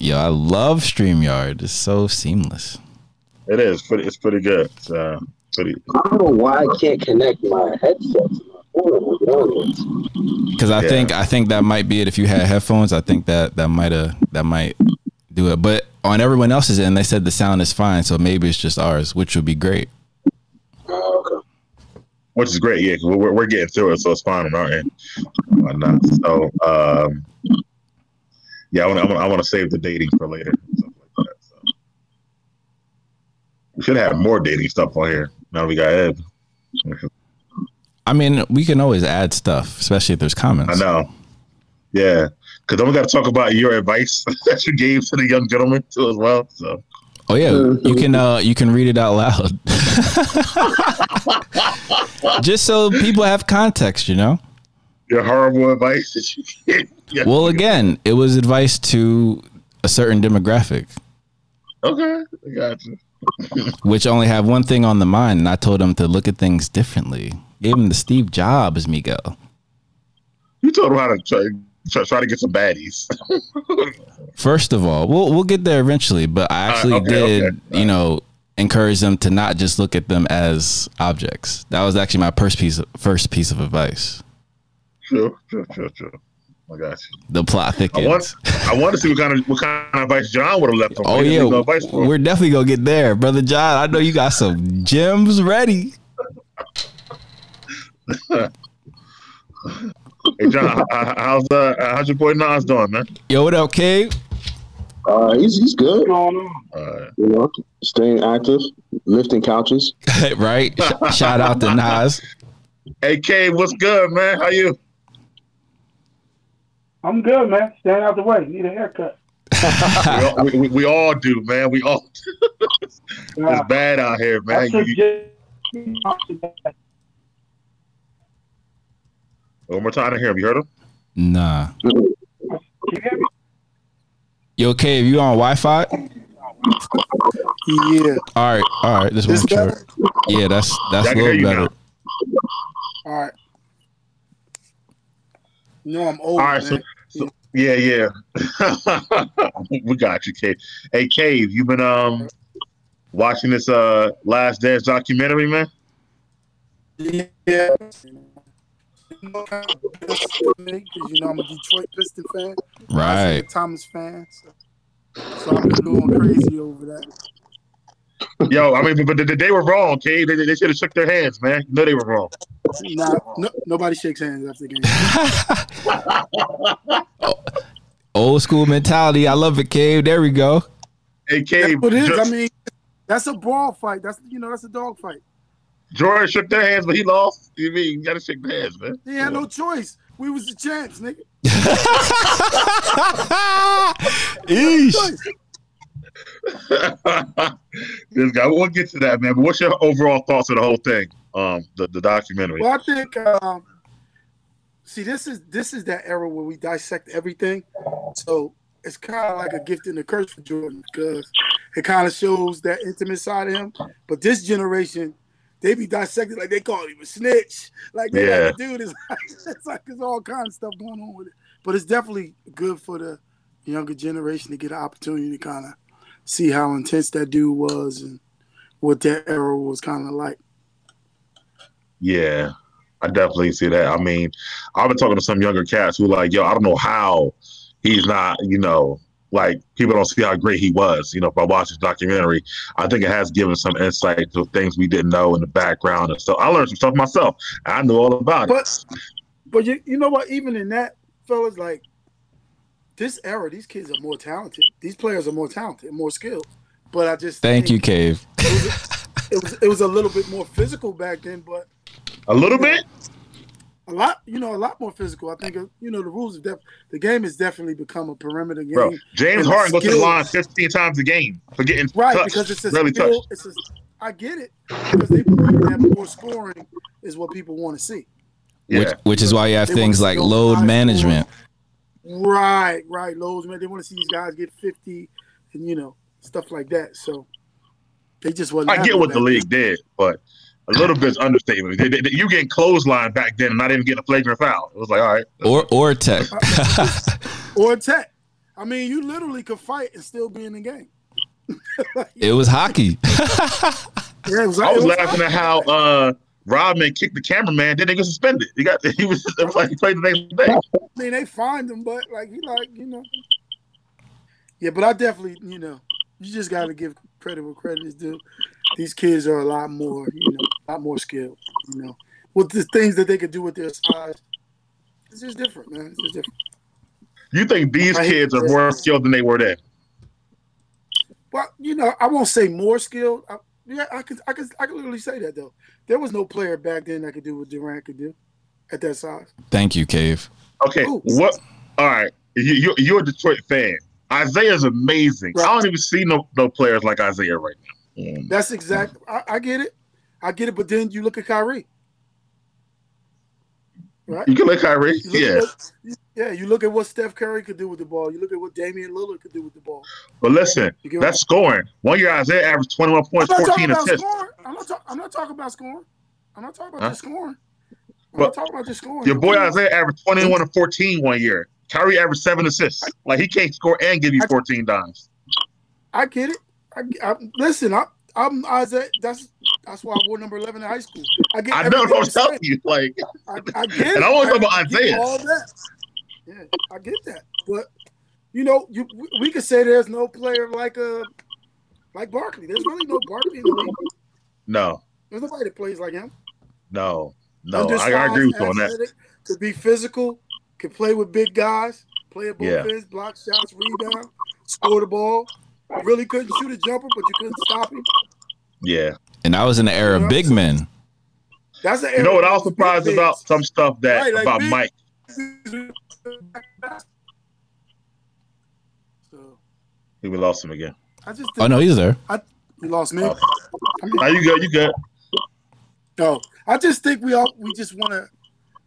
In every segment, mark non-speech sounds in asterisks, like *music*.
Yo, I love StreamYard. It's so seamless. It is pretty. It's pretty good. It's, uh, pretty. I don't know why I can't connect my headset to my phone. Because I Yeah. think I think that might be it. If you had headphones, I think that that might have that might do it. But on everyone else's end, they said the sound is fine. So maybe it's just ours, which would be great. Oh, okay. which is great. Yeah, 'cause we're, we're getting through it, so it's fine on our end. Whatnot. So, um, yeah, I want to I want to save the dating for later. Stuff like that, so. We should have more dating stuff on here. Now we got Ed. I mean, we can always add stuff, especially if there's comments. I know. Yeah, because then we got to talk about your advice *laughs* that you gave to the young gentleman too as well. So, Oh yeah, you can uh you can read it out loud. *laughs* Just so people have context, you know. your horrible advice that you gave. Yeah. Well, again, it was advice to a certain demographic, okay, I got you. which only have one thing on the mind, and I told them to look at things differently. Gave him the Steve Jobs, Miguel. You told him how to try, try, try to get some baddies. *laughs* First of all, we'll we'll get there eventually, but I actually okay, did, okay. you know, encourage them to not just look at them as objects. That was actually my first piece of, first piece of advice. Sure, sure, sure, sure. I got. The plot I thickens. want, I want to see what kind of what kind of advice John would have left him. Oh yeah, no advice for him. we're definitely gonna get there, brother John. I know you got some gems ready. *laughs* Hey John, how's uh, how's your boy Nas doing, man? Yo, what up, Cave? Uh, he's he's good. Uh, You know, staying active, lifting couches. *laughs* right? Sh- shout out to Nas. hey K, what's good, man? How you? I'm good, man. Stand out the way. Need a haircut. *laughs* We all, we, we, we all do, man. We all. it's Uh, bad out here, man. took You- one more time to hear him. You heard him? Nah. You hear me? Yo, Cave, you on Wi-Fi? Yeah. All right, all right. This one This sure. Yeah, that's that's I a can hear little you better. now. All right. No, I'm old, right, so, man. so yeah, yeah. *laughs* we got you, Cave. Hey, Cave, you been um watching this uh Last Dance documentary, man? Yeah. You know, because you know I'm a Detroit Piston fan. Right. Isaiah Thomas fan. So, so I've been going crazy over that. Yo, I mean, but they, they were wrong, Cave. They, they should have shook their hands, man. No, they were wrong. Nah, no, nobody shakes hands after the game. *laughs* Old school mentality. I love it, Cave. There we go. Hey, That's Cave, what it is. Jo- I mean, that's a brawl fight. That's you know, that's a dog fight. Jordan shook their hands, but he lost. You mean you gotta shake their hands, man. He had no choice. We was the champs, nigga. *laughs* Eesh. *laughs* This guy. We'll get to that, man. But what's your overall thoughts of the whole thing? Um, the, the documentary. Well, I think. Um, see, this is this is that era where we dissect everything. So it's kind of like a gift and a curse for Jordan because it kind of shows that intimate side of him. But this generation, they be dissected like they call him a snitch. Like they Yeah. *laughs* like, dude, it's like it's like there's all kinds of stuff going on with it. But it's definitely good for the younger generation to get an opportunity to kind of see how intense that dude was and what that era was kind of like. Yeah, I definitely see that. I mean, I've been talking to some younger cats who like, yo, I don't know how he's not, you know, like people don't see how great he was, you know, by watching this documentary. I think it has given some insight to things we didn't know in the background and so I learned some stuff myself. I knew all about it. But but you you know what? Even in that, fellas, like this era, these kids are more talented. These players are more talented, more skilled. But I just Thank you, Cave. It was it was a little bit more physical back then, but A little bit? a lot you know a lot more physical. I think uh, you know the rules of def- the game has definitely become a perimeter game. Bro, James And Harden goes to the line 15 times a game for getting right touched, because it's a really skill. touched. It's a, I get it because they believe that more scoring is what people want to see. Which Yeah. which is why you have They things like load high management. Right, right. Lowe's, man. They want to see these guys get 50 and, you know, stuff like that. So they just wasn't. I get what the league did, but a little bit's understatement. They- they- you getting clothesline back then and not even getting a flagrant foul. It was like, all right. Or or tech. *laughs* Or tech. I mean, you literally could fight and still be in the game. *laughs* It was hockey. *laughs* Yeah, it was, I was was- laughing at how uh, Rodman kicked the cameraman, then they got suspended. He got *laughs* he was it was like he played the next day. I mean, they fined him, but like he like you know. Yeah, but I definitely you know you just got to give credit where credit is due. These kids are a lot more you know a lot more skilled. You know, with the things that they could do with their size, it's just different, man. It's just different. You think these kids are more skilled than they were then? Well, you know, I won't say more skilled. I, yeah, I could, I could, I could literally say that though. There was no player back then that could do what Durant could do at that size. Thank you, Cave. Okay, Ooh. what? All right, you, you you're a Detroit fan. Isaiah's amazing. I don't even see no no players like Isaiah right now. Mm. That's exact. I, I get it. I get it. But then you look at Kyrie, right? You can Kyrie, look at yeah. what- yeah. You look at what Steph Curry could do with the ball. You look at what Damian Lillard could do with the ball. But listen, that's scoring. One year Isaiah averaged 21 I'm points, 14 assists. I'm not. talk- I'm not talking about scoring. I'm not talking about Huh? just scoring. I'm But not talking about just scoring. Your boy Isaiah averaged 21 and 14 one year. Kyrie averaged seven assists. Like he can't score and give you 14 dimes. I get it. I, I listen. I, I'm Isaiah. That's that's why I wore number eleven in high school. I get. I know what I'm telling you. Like, I, I get it. And I'm only talking about Isaiah. All that. Yeah, I get that. But you know, you we, we could say there's no player like a like Barkley. There's really no Barkley in the league. no, There's nobody that plays like him. no, no. I, I agree with you on that. To be physical. can play with big guys. Play at both Yeah. ends. Block shots. Rebound. Score the ball. Really couldn't shoot a jumper, but you couldn't stop him. Yeah. And I was in the era of big men. That's the You know what I was surprised big about? Some stuff that Right, like about big- Mike. So We lost him again. I just Oh no, he's there. you lost me. Oh. I Now you good? You good? no, I just think we all we just want to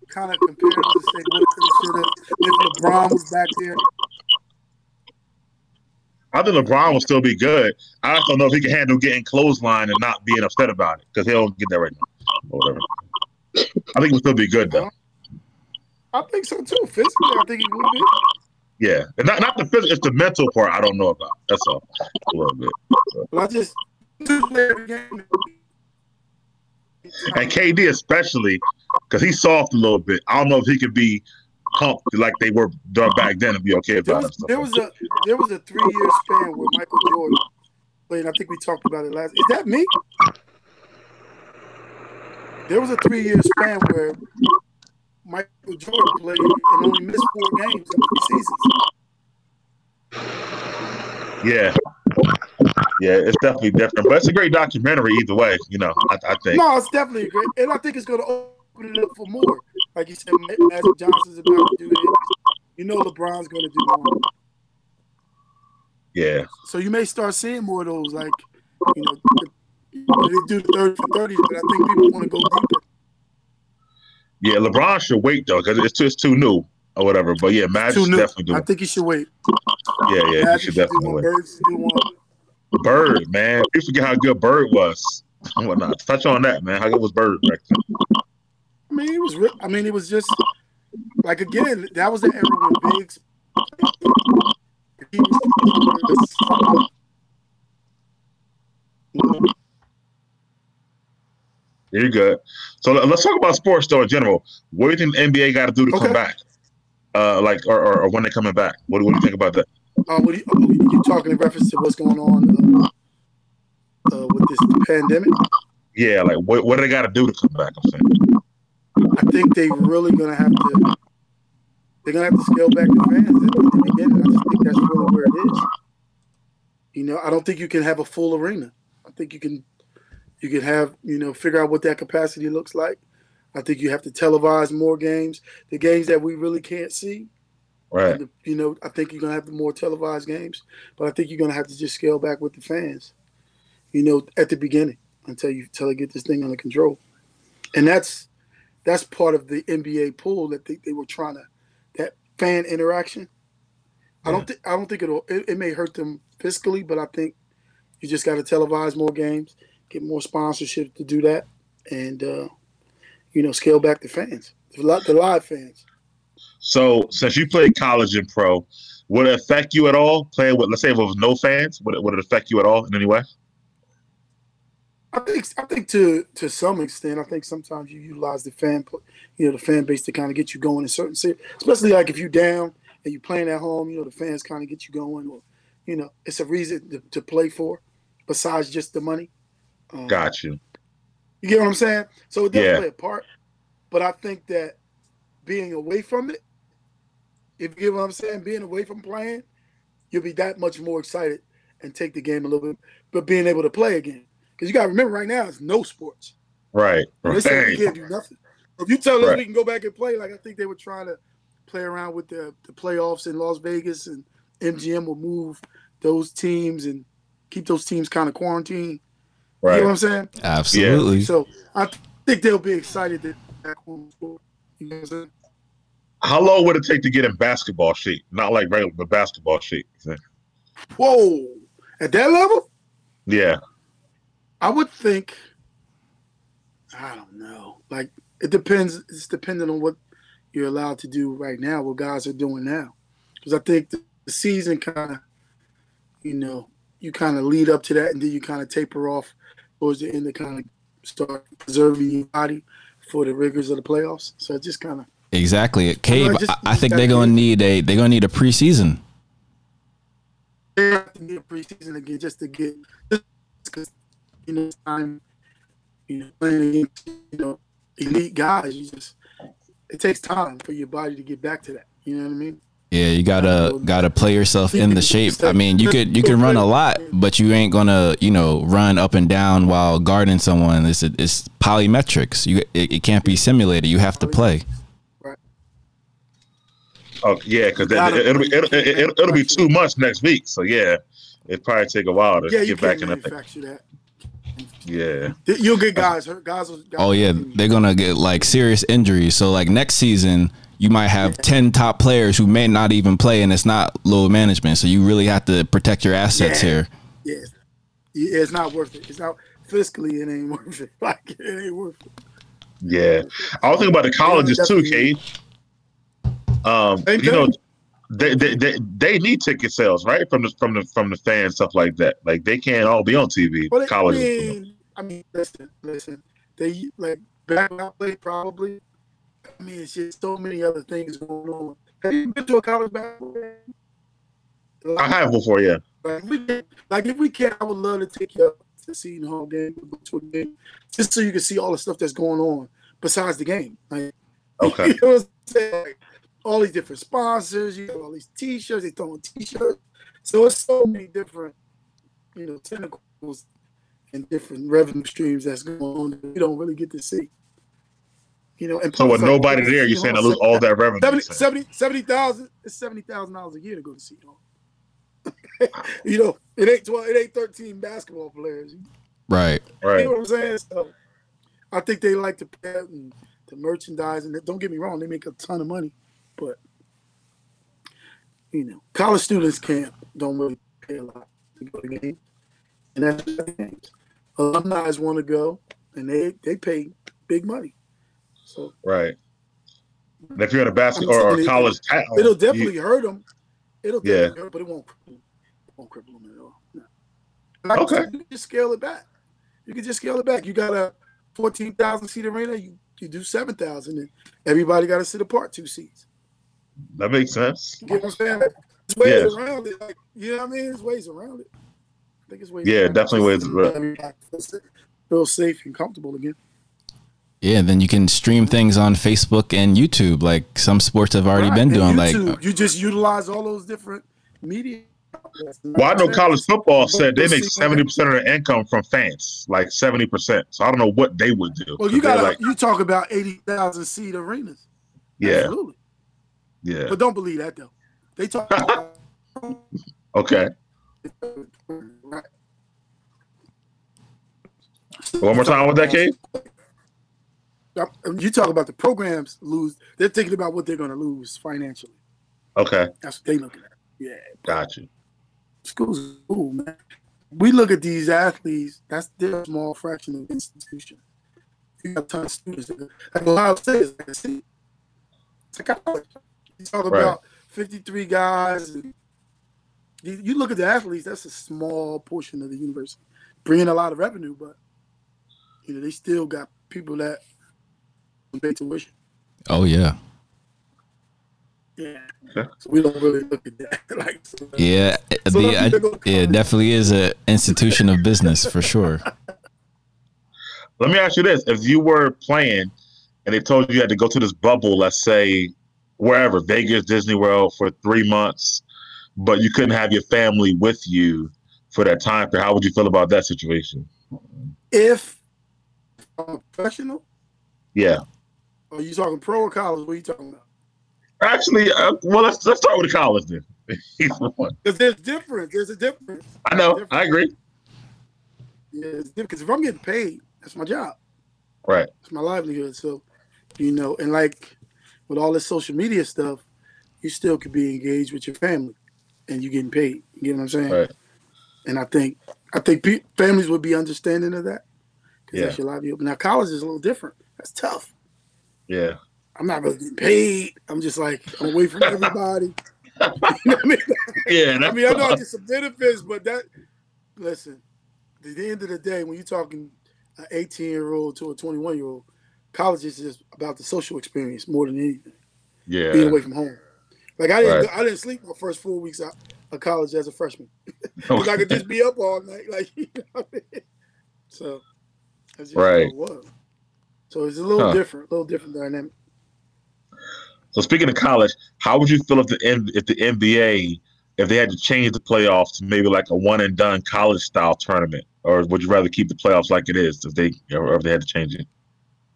kind of compare to say what should have if LeBron was back there. I think LeBron will still be good. I just don't know if he can handle getting clothesline and not being upset about it because he don't get that right now. Or whatever. I think he'll still be good though. I think so too. Physically, I think he would be. Yeah, and not not the physical, it's the mental part I don't know about. That's all. A little bit. But I just two play every game. And KD especially because he's soft a little bit. I don't know if he could be humped like they were done back then and be okay There about was, it. Stuff there was a there was a three year span where Michael Jordan played. I think we talked about it last. Is that me? There was a three year span where Michael Jordan played and only missed four games in three seasons. Yeah. Yeah, it's definitely different. But it's a great documentary either way, you know, I, I think. No, it's definitely great, and I think it's going to open it up for more. Like you said, Ma- Magic Johnson's about to do it. You know, LeBron's going to do more. Yeah. So you may start seeing more of those, like you know, they do the thirty for thirties, but I think people want to go deeper. Yeah, LeBron should wait though, because it's it's too new or whatever. But yeah, Magic should definitely do I think he should wait. Yeah, yeah, he Magic should should definitely wait. Do one. Bird, man. You forget how good Bird was. *laughs* and whatnot. Touch on that, man. How good was Bird back then? I mean, it was. I mean, it was just like again. That was the era when Biggs. he was- You're good. So let- let's talk about sports though in general. What do you think the NBA got to do to Okay. come back? Uh, like or, or, or when they're coming back? What, do- what do you think about that? Uh, what you, oh, you talking in reference to what's going on uh, uh, with this pandemic? Yeah, like what what do they got to do to come back? I'm saying. I think they're really gonna have to. They're gonna have to scale back the fans at the beginning. I just think that's really where it is. You know, I don't think you can have a full arena. I think you can, you can have you know figure out what that capacity looks like. I think you have to televise more games, the games that we really can't see. Right. The- you know, I think you're gonna have the more televised games, but I think you're gonna have to just scale back with the fans. You know, at the beginning until you until they get this thing under control, and that's that's part of the NBA pool that they, they were trying to that fan interaction. I don't think I don't think it'll it, it may hurt them fiscally, but I think you just got to televise more games, get more sponsorship to do that, and uh, you know scale back the fans, the the live fans. So since you played college and pro, would it affect you at all playing with, let's say, with no fans? Would it, would it affect you at all in any way? I think I think to to some extent, I think sometimes you utilize the fan, you know, the fan base to kind of get you going in certain, se- especially like if you're down and you're playing at home, you know, the fans kind of get you going, or you know, it's a reason to, to play for, besides just the money. Um, Got you. You get what I'm saying? So it does Yeah. play a part, but I think that being away from it, if you get what I'm saying, being away from playing, you'll be that much more excited and take the game a little bit, but being able to play again. Because you got to remember, right now it's no sports. Right. They say Right. we can't do nothing. If you tell us Right. we can go back and play, like I think they were trying to play around with the, the playoffs in Las Vegas, and MGM will move those teams and keep those teams kind of quarantined. You know what I'm saying? Absolutely. So I think they'll be excited that back on sport. You know what I'm saying? How long would it take to get in basketball shape? Not like regular, but basketball shape. Whoa! At that level, Yeah. I would think. I don't know. Like it depends. It's dependent on what you're allowed to do right now. What guys are doing now, because I think the, the season kind of, you know, you kind of lead up to that, and then you kind of taper off towards the end to kind of start preserving your body for the rigors of the playoffs. So it just kind of Exactly. Cave, I just- I, think they're gonna need a they're gonna need a preseason. they have to get preseason again just to get you know time you know playing against you know elite guys you just it takes time for your body to get back to that you know what i mean Yeah, you gotta gotta play yourself in the shape. I mean, you could you can run a lot, but you ain't gonna you know run up and down while guarding someone. It's it's plyometrics. You it, it can't be simulated. You have to play. Right. Oh, yeah, because Gotta- it'll, be- it'll, it'll, it'll be two months next week. So yeah, it probably take a while to yeah get back can't in that thing. manufacture that Yeah. you'll get guys hurt guys, guys Oh yeah, they're gonna get like serious injuries. So like next season, you might have ten top players who may not even play, and it's not load management. So you really have to protect your assets Yeah. here. yeah yeah it's not worth it it's not fiscally it ain't *laughs* worth it like it ain't worth it Yeah. I was thinking about the colleges too, definitely. Cade. Um, you know, they, they they they need ticket sales, right? From the from the from the fans, stuff like that. Like they can't all be on TV. But I colleges. mean, I mean, listen, listen. They like back when I played, probably. I mean, it's just so many other things going on. Have you been to a college basketball game? I have before, yeah. Like, if we can, like if we can, I would love to take you up to see the home game, go to a game, just so you can see all the stuff that's going on besides the game. Like, *laughs* Okay. you know what I'm saying? Like, all these different sponsors, you got all these T-shirts, they throwing T-shirts. So it's so many different, you know, tentacles and different revenue streams that's going on that we don't really get to see. You know, and So with like, nobody there, you're saying I lose all that revenue. 70 70 70,000 it's seventy thousand dollars a year to go to see home. *laughs* you know, it ain't twelve, it ain't thirteen basketball players. Right. You Right. know what I'm saying? So I think they like to pay and the merchandise, and don't get me wrong, they make a ton of money, but you know, college students can't don't really pay a lot to go to games, and that's the games. Alumni want to go, and they they pay big money. So Right. And if you're in a basket I'm or, or saying it- college town, it'll you- definitely hurt them. It'll Yeah. hurt, but it won't it won't cripple them at all. No. Okay. you can just scale it back. You can just scale it back. You got a fourteen thousand seat arena. You you do seven thousand, and everybody got to sit apart two seats. that makes sense. You get what I'm saying? There's ways Yeah. around it. Like you know what I mean? There's ways around it. I think it's ways. Yeah, around definitely ways Just to around let everybody feel safe- and comfortable again. Yeah. Then you can stream things on Facebook and YouTube, like some sports have already Right, been and doing. Like you just utilize all those different media. Well, I know college football said they make seventy percent of their income from fans, like seventy percent. So I don't know what they would do. Well, you got like, you talk about eighty thousand seat arenas. yeah, Absolutely. yeah, But don't believe that though. They talk *laughs* about okay. *laughs* right. One more time with that, Kate. You talk about the programs lose. They're thinking about what they're going to lose financially. Okay, That's what they looking at. Yeah, got you. schools, is cool, man. We look at these athletes. That's their small fraction of the institution. You got a ton of students. Like Ohio State is like a city. It's a college. You talk Right. about 53 guys. you look at the athletes, that's a small portion of the university, bringing a lot of revenue, but you know they still got people that pay tuition. Oh yeah, Yeah, so we don't really look at that. *laughs* like, so, yeah. So the, those I, people go to yeah, college. definitely is an institution of business for sure. *laughs* Let me ask you this: If you were playing and they told you you had to go to this bubble, let's say wherever Vegas, Disney World for three months, but you couldn't have your family with you for that time period, how would you feel about that situation? if I'm a professional, Yeah, are you talking pro or college? What are you talking about? actually, uh, well, let's let's start with the college then. *laughs* Because there's difference. There's a difference. I know, I agree. Yeah, it's different. Because if I'm getting paid, that's my job. Right. It's my livelihood. So, you know, and like with all this social media stuff, you still could be engaged with your family, and you're getting paid. You get what I'm saying? Right. And I think I think pe- families would be understanding of that Yeah. that's your livelihood. Now, college is a little different. That's tough. Yeah. I'm not really getting paid. I'm just like I'm away from everybody. *laughs* *laughs* you know I mean? Yeah. I mean, I know I get some benefits, but that listen, at the end of the day, when you're talking an 18 year old to a 21 year old, college is just about the social experience more than anything. Yeah. Being away from home. Like I didn't, Right. I didn't sleep my first four weeks out of college as a freshman *laughs* because I could just be up all night, like you know what I mean? So just Right. it was. So it's a little Huh. different, a little different dynamic. So speaking of college, how would you feel if the if the NBA if they had to change the playoffs to maybe like a one and done college style tournament, or would you rather keep the playoffs like it is if they or if they had to change it?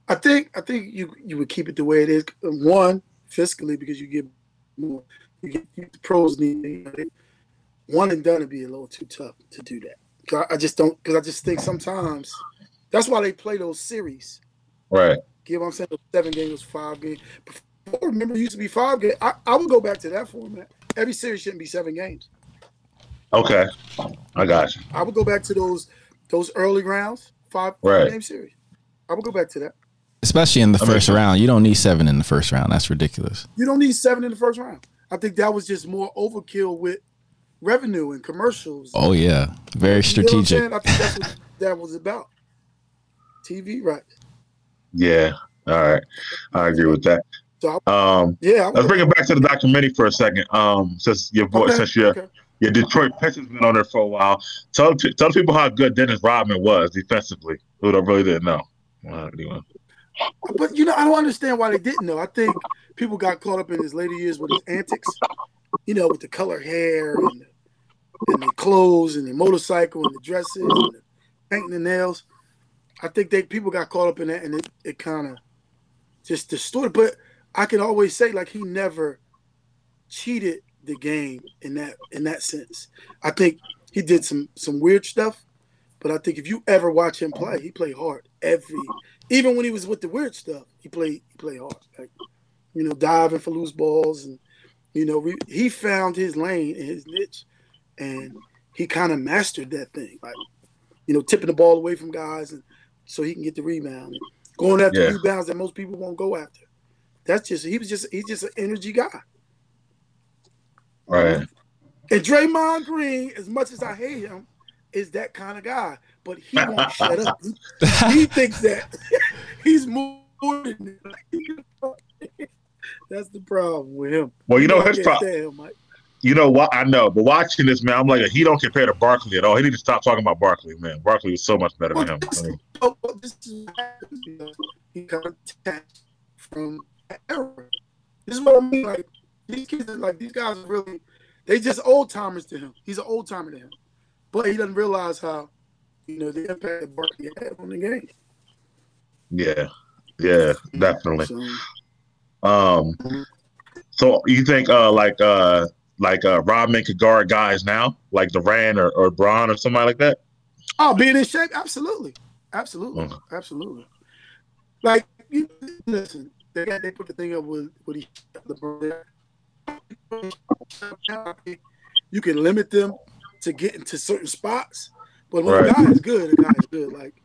I think I think you you would keep it the way it is. One fiscally because you get more. You get the pros need you know, they- one and done would be a little too tough to do that. I, I just don't because I just think sometimes that's why they play those series. Right. Give what I'm saying seven games, five games. Before, remember, it used to be five games. I, I would go back to that format. Every series shouldn't be seven games. Okay. I got you. I would go back to those those early rounds, five, Right. five game series. I would go back to that. Especially in the That first sense. round, you don't need seven in the first round. That's ridiculous. You don't need seven in the first round. I think that was just more overkill with revenue and commercials. Oh yeah, very You know strategic. I think that's what that was about. TV right. Yeah. All right. I agree with that. So Um, Yeah. I let's bring it back to the documentary for a second. Um, since your voice, Okay, since your okay. your Detroit Pistons been on there for a while, tell tell people how good Dennis Rodman was defensively. Who don't really didn't know. Well. But you know, I don't understand why they didn't know. I think people got caught up in his later years with his antics. You know, with the color hair and the, and the clothes and the motorcycle and the dresses and the painting the nails. I think they people got caught up in that and it, it kind of just distorted. But I can always say like he never cheated the game in that in that sense. I think he did some some weird stuff, but I think if you ever watch him play, he played hard every even when he was with the weird stuff, he played he played hard. Like, you know, diving for loose balls and you know, re- he found his lane and his niche and he kind of mastered that thing. Like, you know, tipping the ball away from guys and so he can get the rebound. Going after Yeah. rebounds that most people won't go after. That's just he was just he's just an energy guy. Right. And Draymond Green, as much as I hate him, is that kind of guy. But he won't *laughs* shut up. He, he thinks that *laughs* he's more than that. *laughs* That's the problem with him. Well, you know his problem. Stand him, Mike. You know what? I know, but watching this man, I'm like, he don't compare to Barkley at all. He need to stop talking about Barkley, man. Barkley was so much better than him. I mean, Oh, this is he of from era. This is what I mean. Like these kids, are like these guys, are really they just old timers to him. He's an old timer to him, but he doesn't realize how you know the impact that Barkley had on the game. yeah, yeah, definitely. So, Um, so you think uh like uh like uh Rodman could guard guys now, like Durant or, or Bron or somebody like that? oh, being in shape, absolutely, absolutely, Mhm. absolutely. Like you listen, they got they put the thing up with with he the you can limit them to get into certain spots, but when Right. a guy is good, a guy is good. Like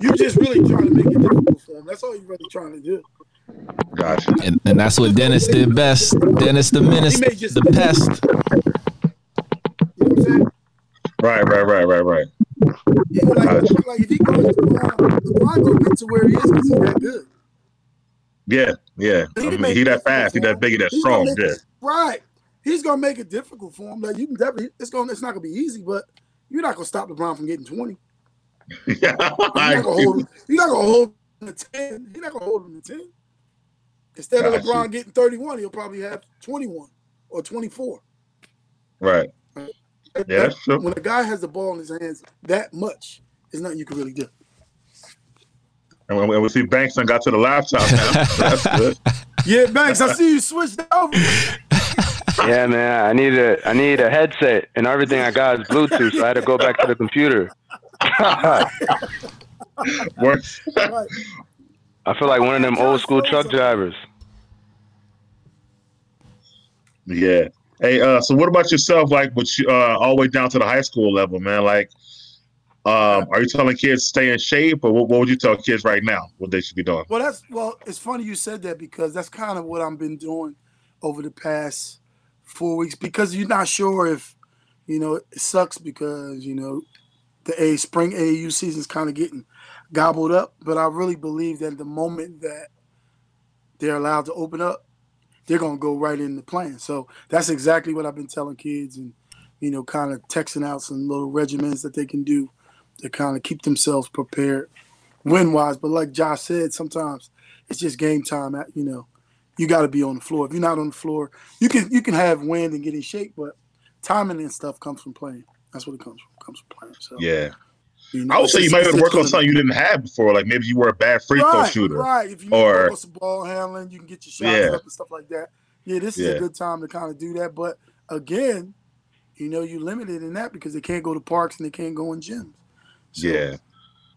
you just really trying to make it difficult for him. That's all you're really trying to do. Gotcha. And, and that's what Dennis did best. Dennis the menace, may just- the pest. You know what I'm saying? Right, right, right, right, right. Yeah, like, Gotcha. like if he goes to LeBron, LeBron gonna get to where he is because he's that good. Yeah, yeah. He I mean, he that fast, he that big, he that He's strong. make Yeah. it- Right. He's gonna make it difficult for him. Like you can definitely it's gonna it's not gonna be easy, but you're not gonna stop LeBron from getting 20. yeah. *laughs* You're not gonna hold him. You're not gonna hold him to 10. You're not gonna hold him to 10. Instead of Gotcha. LeBron getting 31, he'll probably have 21 or 24. Right. Yeah, that's true. When a guy has the ball in his hands that much, there's nothing you can really do. And when, when we see Banks done got to the laptop now, that's *laughs* good. Yeah, Banks, I see you switched over. *laughs* Yeah, man. I need a I need a headset, and everything I got is Bluetooth, so I had to go back to the computer. I *laughs* Work- Right. feel like one of them old school truck drivers. Yeah. Hey, uh, so what about yourself? Like, with you, uh, all the way down to the high school level, man. Like, um, are you telling kids to stay in shape, or what, what would you tell kids right now what they should be doing? Well, that's well. It's funny you said that because that's kind of what I've been doing over the past four weeks. Because you're not sure if you know it sucks because you know the A spring AAU season's kind of getting gobbled up. But I really believe that the moment that they're allowed to open up, they're gonna go right into playing. So that's exactly what I've been telling kids, and you know, kind of texting out some little regimens that they can do to kind of keep themselves prepared win wise. But like Josh said, sometimes it's just game time. At, you know, you got to be on the floor. If you're not on the floor, you can you can have wind and get in shape, but timing and stuff comes from playing. That's what it comes from. Comes from playing. So Yeah. You know, I would say you might have work on something you didn't have before. Like maybe you were a bad free throw shooter. Right. If you Or- to work some ball handling, you can get your shots Yeah. up and stuff like that. Yeah, this is Yeah. a good time to kind of do that. But again, you know, you're limited in that because they can't go to parks and they can't go in gyms. So, Yeah.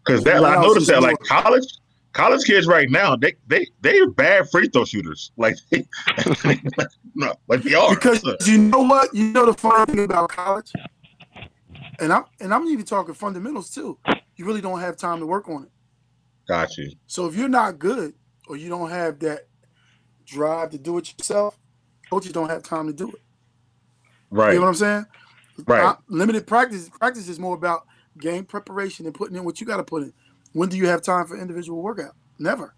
Because that I noticed that like college college kids right now, they they they're bad free throw shooters. *laughs* Like they, no, like they are. Because *laughs* you know what? You know the funny thing about college, and I'm and I'm even talking fundamentals too. You really don't have time to work on it. Got you. So if you're not good or you don't have that drive to do it yourself, coaches don't have time to do it. Right. You know what I'm saying? Right. Uh, limited practice. Practice is more about game preparation and putting in what you got to put in. When do you have time for individual workout? Never.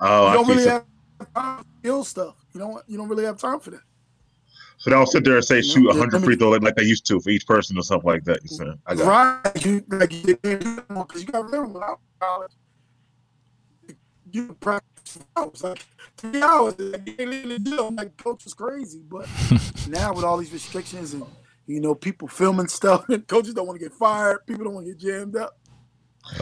Oh, you don't see. really have time for skill stuff. You don't. You don't really have time for that. So they don't sit there and say shoot yeah, hundred free throw like, like they used to for each person or something like that. You saying? I got. Right. You like you can't do that because you got to remember when I was college, you practice for hours, like three hours. Like, you ain't in the gym. Like coach was crazy, but *laughs* now with all these restrictions and you know people filming stuff, and *laughs* coaches don't want to get fired. People don't want to get jammed up.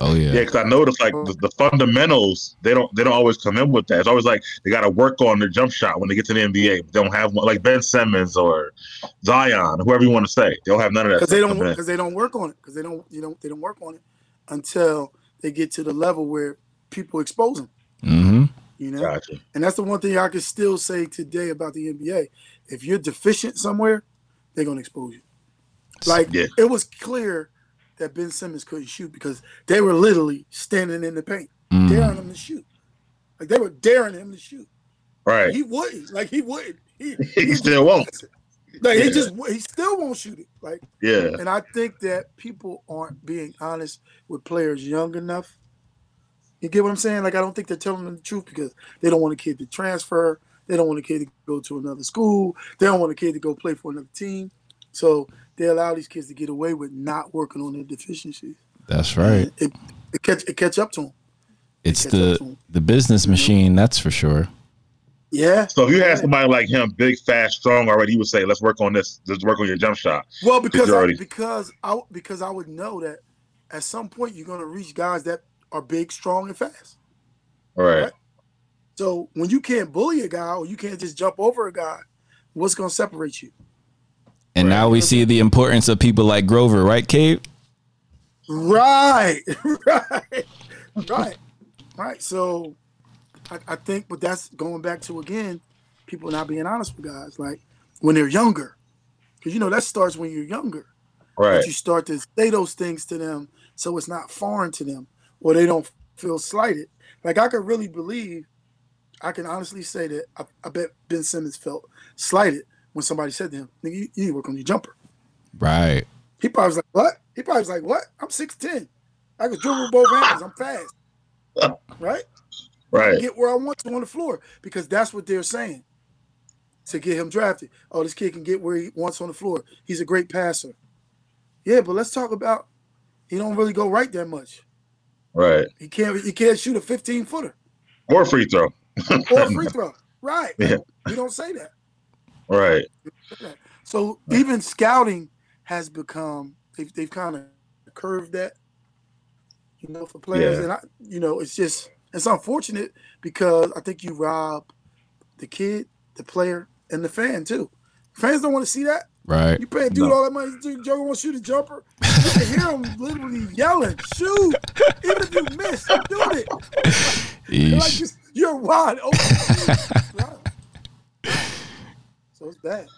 Oh yeah. Yeah, because I noticed like the, the fundamentals they don't they don't always come in with that. It's always like they got to work on their jump shot when they get to the NBA. They don't have one like Ben Simmons or Zion, whoever you want to say. They don't have none of that. because they don't because they don't work on it because they don't you know they don't work on it until they get to the level where people expose them. Mm-hmm. You know, Gotcha. and that's the one thing I can still say today about the NBA. If you're deficient somewhere, they're gonna expose you. Like Yeah. it was clear that Ben Simmons couldn't shoot because they were literally standing in the paint, Mm. daring him to shoot. Like they were daring him to shoot. Right. He wouldn't. Like he wouldn't. He, *laughs* He still won't. Like Yeah. he just he still won't shoot it. Like Yeah. and I think that people aren't being honest with players young enough. You get what I'm saying? Like I don't think they're telling them the truth because they don't want a kid to transfer. They don't want a kid to go to another school. They don't want a kid to go play for another team. So they allow these kids to get away with not working on their deficiencies. That's right. It, it catch it catch up to them. It's catch up the to 'em. the business machine. That's for sure. Yeah. So if you had somebody like him, big, fast, strong already, you would say, "Let's work on this. Let's work on your jump shot." Well, because you're I, because I because I would know that at some point you're going to reach guys that are big, strong, and fast. All right. Right. So when you can't bully a guy or you can't just jump over a guy, what's going to separate you? And now we see the importance of people like Grover, right, Cave? Right, *laughs* right, right, right. So I, I think, but that's going back to again, people not being honest with guys. Like when they're younger, because you know that starts when you're younger. Right. But you start to say those things to them, so it's not foreign to them, or they don't feel slighted. Like I could really believe I can honestly say that I, I bet Ben Simmons felt slighted when somebody said to him, "Nigga, you, you need to work on your jumper." Right. He probably was like, "What?" He probably was like, "What? I'm six ten. I can dribble with both hands. I'm fast." right? Right. Get where I want to on the floor because that's what they're saying to get him drafted. Oh, this kid can get where he wants on the floor. He's a great passer. Yeah, but let's talk about he don't really go right that much. Right. He can't he can't shoot a 15 footer Or free throw. or free throw. Right. *laughs* Yeah. We don't say that. Right. So even scouting has become they've, they've kind of curved that, you know, for players. Yeah. And I, you know, it's just it's unfortunate because I think you rob the kid, the player, and the fan too. Fans don't want to see that. Right. You pay a dude No. all that money, dude, Joker want to shoot a jumper. You can hear him literally yelling, "Shoot!" Even if you miss, I'm it. *laughs* Like you're wide open. *laughs* So it's.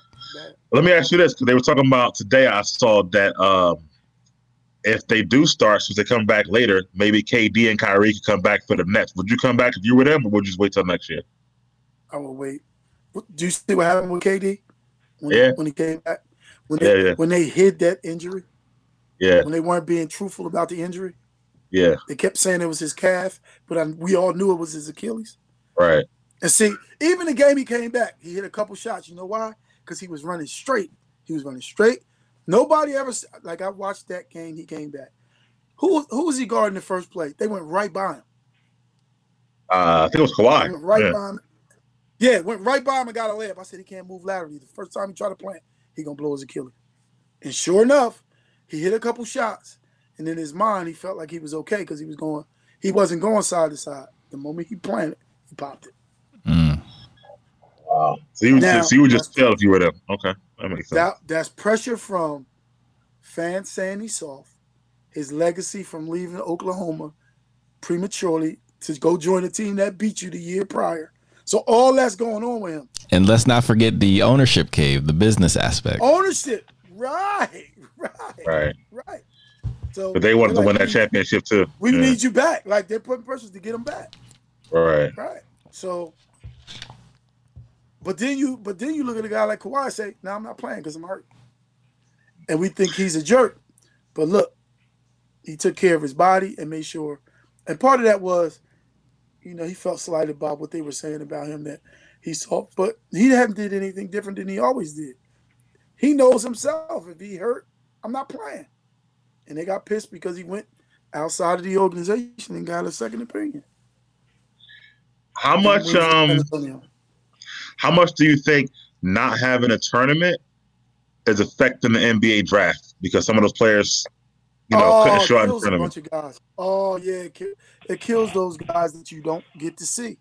Let me ask you this, because they were talking about today. I saw that um, if they do start, since they come back later, maybe KD and Kyrie could come back for the Nets. Would you come back if you were them, or would you just wait till next year? I will wait. Do you see what happened with KD when, Yeah. when he came back? When Yeah, they yeah. when they hid that injury, Yeah, when they weren't being truthful about the injury, yeah, they kept saying it was his calf, but I, we all knew it was his Achilles. right, And see, even the game he came back, he hit a couple shots. You know why? Because he was running straight. He was running straight. Nobody ever like I watched that game. He came back. Who who was he guarding the first play? They went right by him. Uh, I think it was They Kawhi. went right yeah. by him. Yeah, went right by him and got a layup. I said he can't move laterally. The first time he tried to plant, he gonna blow his Achilles. And sure enough, he hit a couple shots, and in his mind, he felt like he was okay because he was going. He wasn't going side to side. The moment he planted, he popped it. Wow. So you would, Now- so you would just tell if you were them. Okay, that makes sense. That that's pressure from fans saying he's soft. His legacy from leaving Oklahoma prematurely to go join a team that beat you the year prior. So all that's going on with him. And let's not forget the ownership cave, the business aspect. Ownership. Right. Right. right, Right. So but they wanted to they're win that championship too. We yeah. need you back. Like they're putting pressure to get him back. right, Right. So but then you but then you look at a guy like Kawhi and say, no, I'm not playing because I'm hurt. And we think he's a jerk. But look, he took care of his body and made sure. And part of that was, you know, he felt slighted by what they were saying about him that he saw, but he hadn't did anything different than he always did. He knows himself. If he hurt, I'm not playing. And they got pissed because he went outside of the organization and got a second opinion. How much Went to San um. How much do you think not having a tournament is affecting the NBA draft? Because some of those players, you know, couldn't Oh, show it out in the kills tournament. of guys. Oh yeah, it, ki- it kills those guys that you don't get to see.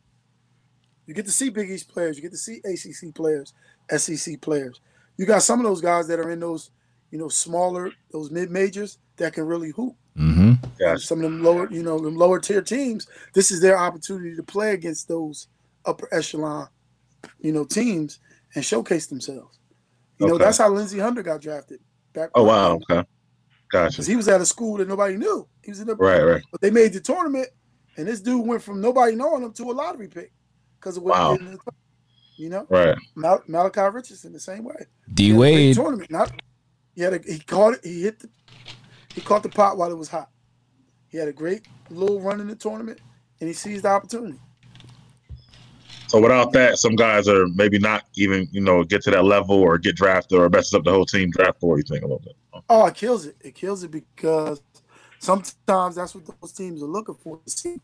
You get to see Big East players. You get to see ACC players, SEC players. You got some of those guys that are in those, you know, smaller, those mid majors that can really hoop. Mm-hmm. Gotcha. Some of them lower, you know, them lower tier teams. This is their opportunity to play against those upper echelon, you know, teams and showcase themselves. You know, that's how Lindsey Hunter got drafted. Back Oh wow, okay, gotcha. because he was at a school that nobody knew. He was in the Right, right. But they made the tournament, and this dude went from nobody knowing him to a lottery pick because of what Wow. he did in the. You know, Right. Mal- Malachi Richardson the same way. D He had a great Wade. tournament. Not he had a, he caught it. He hit the he caught the pot while it was hot. He had a great little run in the tournament, and he seized the opportunity. So without that, some guys are maybe not even, you know, get to that level or get drafted or messes up the whole team draft board, you think a little bit. Oh, it kills it. It kills it because sometimes that's what those teams are looking for to see.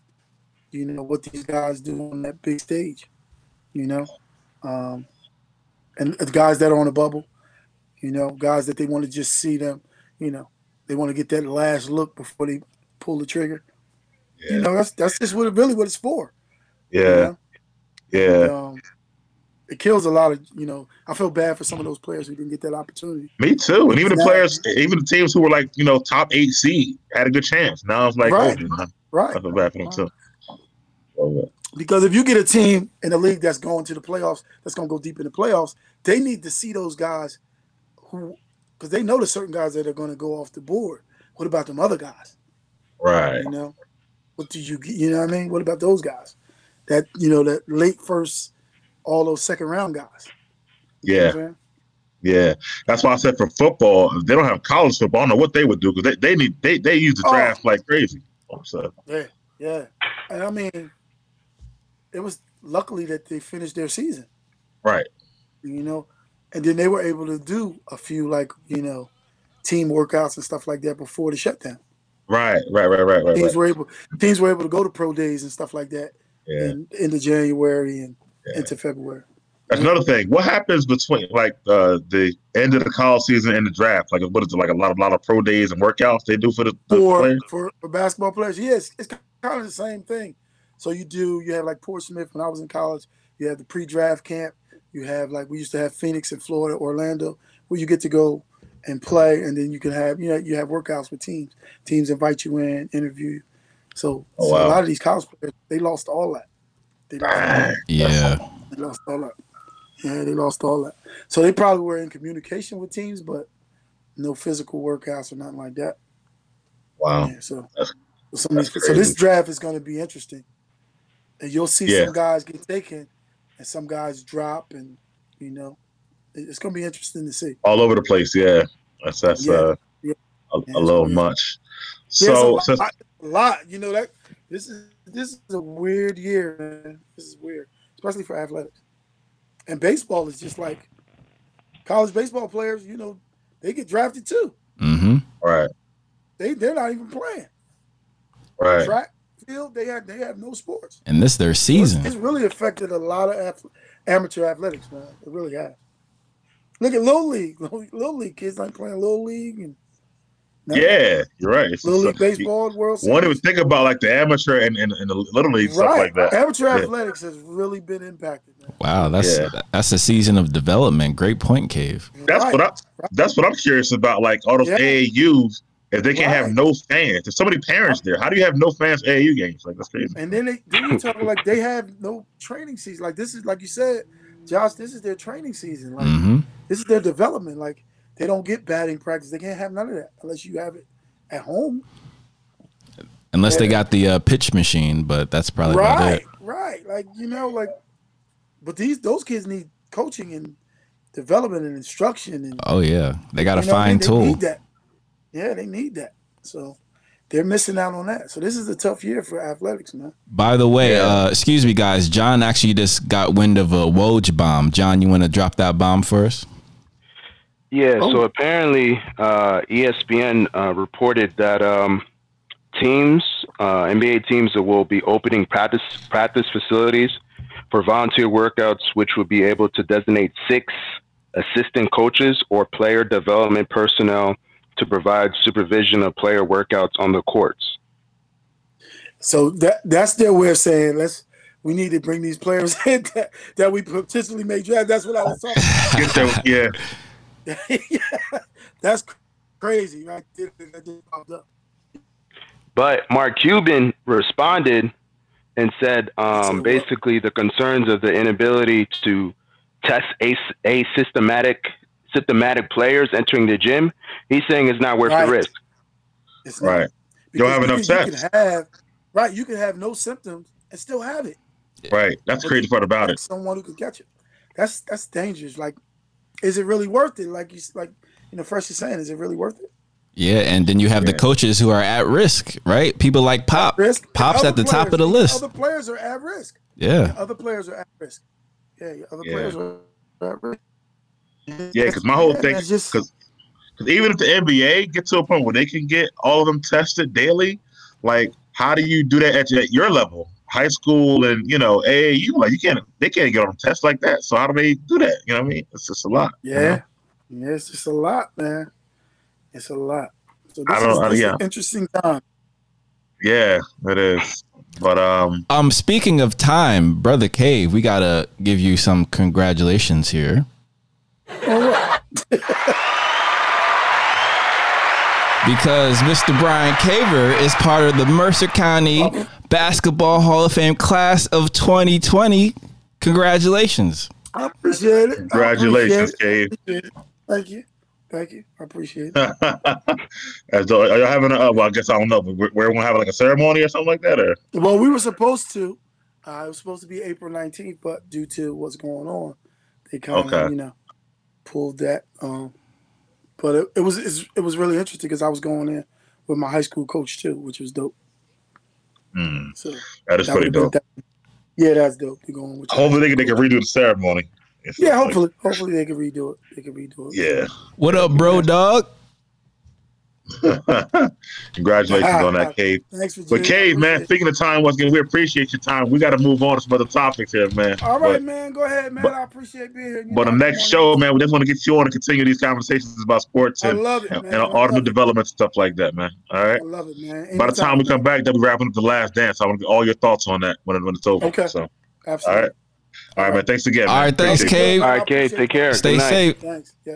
You know what these guys do on that big stage. You know, um, and the guys that are on the bubble. You know, guys that they want to just see them. You know, they want to get that last look before they pull the trigger. You know, that's that's just what it, really what it's for. you Yeah. know? Yeah. Um, it kills a lot of. You know, I feel bad for some of those players who didn't get that opportunity. Me too. And even the players, even the teams who were like, you know, top eight seed had a good chance. Now it's like, Right. oh, Right. I feel bad for them too. So, uh, Because if you get a team in the league that's going to the playoffs, that's going to go deep in the playoffs, they need to see those guys who, because they know there's certain guys that are going to go off the board. What about them other guys? Right. You know, what do you, you know what I mean? What about those guys? That you know that late first, all those second round guys. You Yeah, what I'm saying? yeah. That's why I said for football, if they don't have college football. I don't know what they would do because they, they need they they use the Oh. draft like crazy. So Yeah, yeah. And I mean, it was luckily that they finished their season. right, you know, and then they were able to do a few like you know, team workouts and stuff like that before the shutdown. right, right, right, right, right. Teams right. were able teams were able to go to pro days and stuff like that Yeah. in into January and Yeah. into February. That's another thing. What happens between like uh, the end of the college season and the draft? Like, what is it? Like a lot of lot of pro days and workouts they do for the, the For, players. for for basketball players, yes, it's kind of the same thing. So you do you have like Portsmouth when I was in college, you have the pre-draft camp. You have like we used to have Phoenix in Florida, Orlando, where you get to go and play, and then you can have you know you have workouts with teams. Teams invite you in, interview. you. So, Oh, so a lot of these college players they lost all that. They lost, all that. Yeah. They lost all that. Yeah, they lost all that. So they probably were in communication with teams, but no physical workouts or nothing like that. Wow. Yeah, so, That's- so, these- that's so this draft is going to be interesting, and you'll see Yeah. some guys get taken, and some guys drop, and you know, it's going to be interesting to see. All over the place. Yeah. That's that's Yeah. uh, Yeah. a, Yeah, a it's little much. There's a So lot, since a lot, you know that this is this is a weird year, man. This is weird, especially for athletics. And baseball is just like college baseball players. You know, they get drafted too. Mm-hmm. right, They they're not even playing right, track field. They have they have no sports. And this their So it's- season. It's really affected a lot of ath- amateur athletics, man. It really has. Look at Little League. *laughs* Little League kids like playing Little League and yeah, you're right. It's Little just- League baseball, World One Series. even think about like the amateur and, and, and the little league stuff like that. Amateur Yeah. athletics has really been impacted. Man. Wow, that's Yeah. that's a season of development. Great point, Cave. That's Right. what I. That's what I'm curious about. Like all those Yeah. AAUs, if they can have Right. no fans, there's so many parents there. How do you have no fans at AAU games? Like that's crazy. And then they then you talking like they have no training season. Like this is like you said, Josh. This is their training season. Like Mm-hmm. this is their development. Like they don't get batting practice. They can't have none of that unless you have it at home. Unless they got the uh, pitch machine, but that's probably about right, it. right. Like you know, like but these those kids need coaching and development and instruction and Oh yeah, they got a you know what I fine They tool. need that. Yeah, they need that. So they're missing out on that. So this is a tough year for athletics, man. By the way, Yeah. uh, excuse me, guys. John actually just got wind of a Woj bomb. John, you want to drop that bomb first? Yeah, Oh. so apparently uh, ESPN uh, reported that um, teams, uh, NBA teams, that will be opening practice practice facilities for volunteer workouts, which would be able to designate six assistant coaches or player development personnel to provide supervision of player workouts on the courts. So that that's their way of saying let's we need to bring these players *laughs* in that, that we potentially may draft. That's what I was talking *laughs* Get that, yeah, yeah, *laughs* that's crazy, right? there. That just popped up. But Mark Cuban responded and said um, basically the concerns of the inability to test a, systematic, symptomatic players entering the gym. He's saying it's not worth Right. the risk. It's not. right, You don't have enough you tests. can have right. You can have no symptoms and still have it. right. That's the crazy part about it. Someone who can catch it. That's that's dangerous. Like, is it really worth it? Like you s- like you know, first you're saying, is it really worth it? Yeah, and then you have the coaches who are at risk, right? People like Pop. Risk. Pop's Other at the top of the list. Other players are at risk. Yeah. Other players are at risk. Yeah, yeah, other Yeah. players are at risk. Yeah, because my whole Yeah, thing, man, it's just because even if the NBA gets to a point where they can get all of them tested daily, like how do you do that at your, at your level, high school and you know AAU? Like you can't, they can't get on tests like that. So how do they do that? You know what I mean? It's just a lot. you Yeah, know? yeah, it's just a lot, man. It's a lot. So I this don't- is, I- this is yeah. an interesting time. yeah, it is. But um, Um, speaking of time, brother Cave, we gotta give you some congratulations here. *laughs* Because Mr. Bryan Caver is part of the Mercer County Basketball Hall of Fame class of 2020. Congratulations. I appreciate it. Congratulations, appreciate Cave. Thank you. Thank you. I appreciate it. *laughs* As though, are y'all having a? Uh, well, I guess I don't know. But we're, we're gonna have like a ceremony or something like that, or Well, we were supposed to. Uh, it was supposed to be April 19th, but due to what's going on, they kind of, Okay. you know, pulled that. Um, but it, it was it's, it was really interesting because I was going in with my high school coach too, which was dope. Mm, So that is that pretty dope. that- yeah, that's dope. You're going with Hopefully they can, they can redo the ceremony. It's Yeah, like- hopefully, hopefully they can redo it. They can redo it. Yeah. What up, bro, dog? *laughs* Congratulations on that, Cave. *laughs* Thanks for. But Cave, man, speaking of time, once again, we appreciate your time. We got to move on to some other topics here, man. All right, But, man. Go ahead, man. but- I appreciate being here. You but know, the next show, man, we just want to get you on to continue these conversations about sports and, love it, and, man. and I all the new it. development stuff like that, man. All right. I love it, man. By the time we come back, they'll be wrapping up the last dance. I want to get all your thoughts on that when, it, when it's over. Okay. So, all Absolutely. right. All right, man. Thanks again. All man. right, thanks, Appreciate. Cave. All right, Kate, take care. Stay safe. Thanks. Yeah.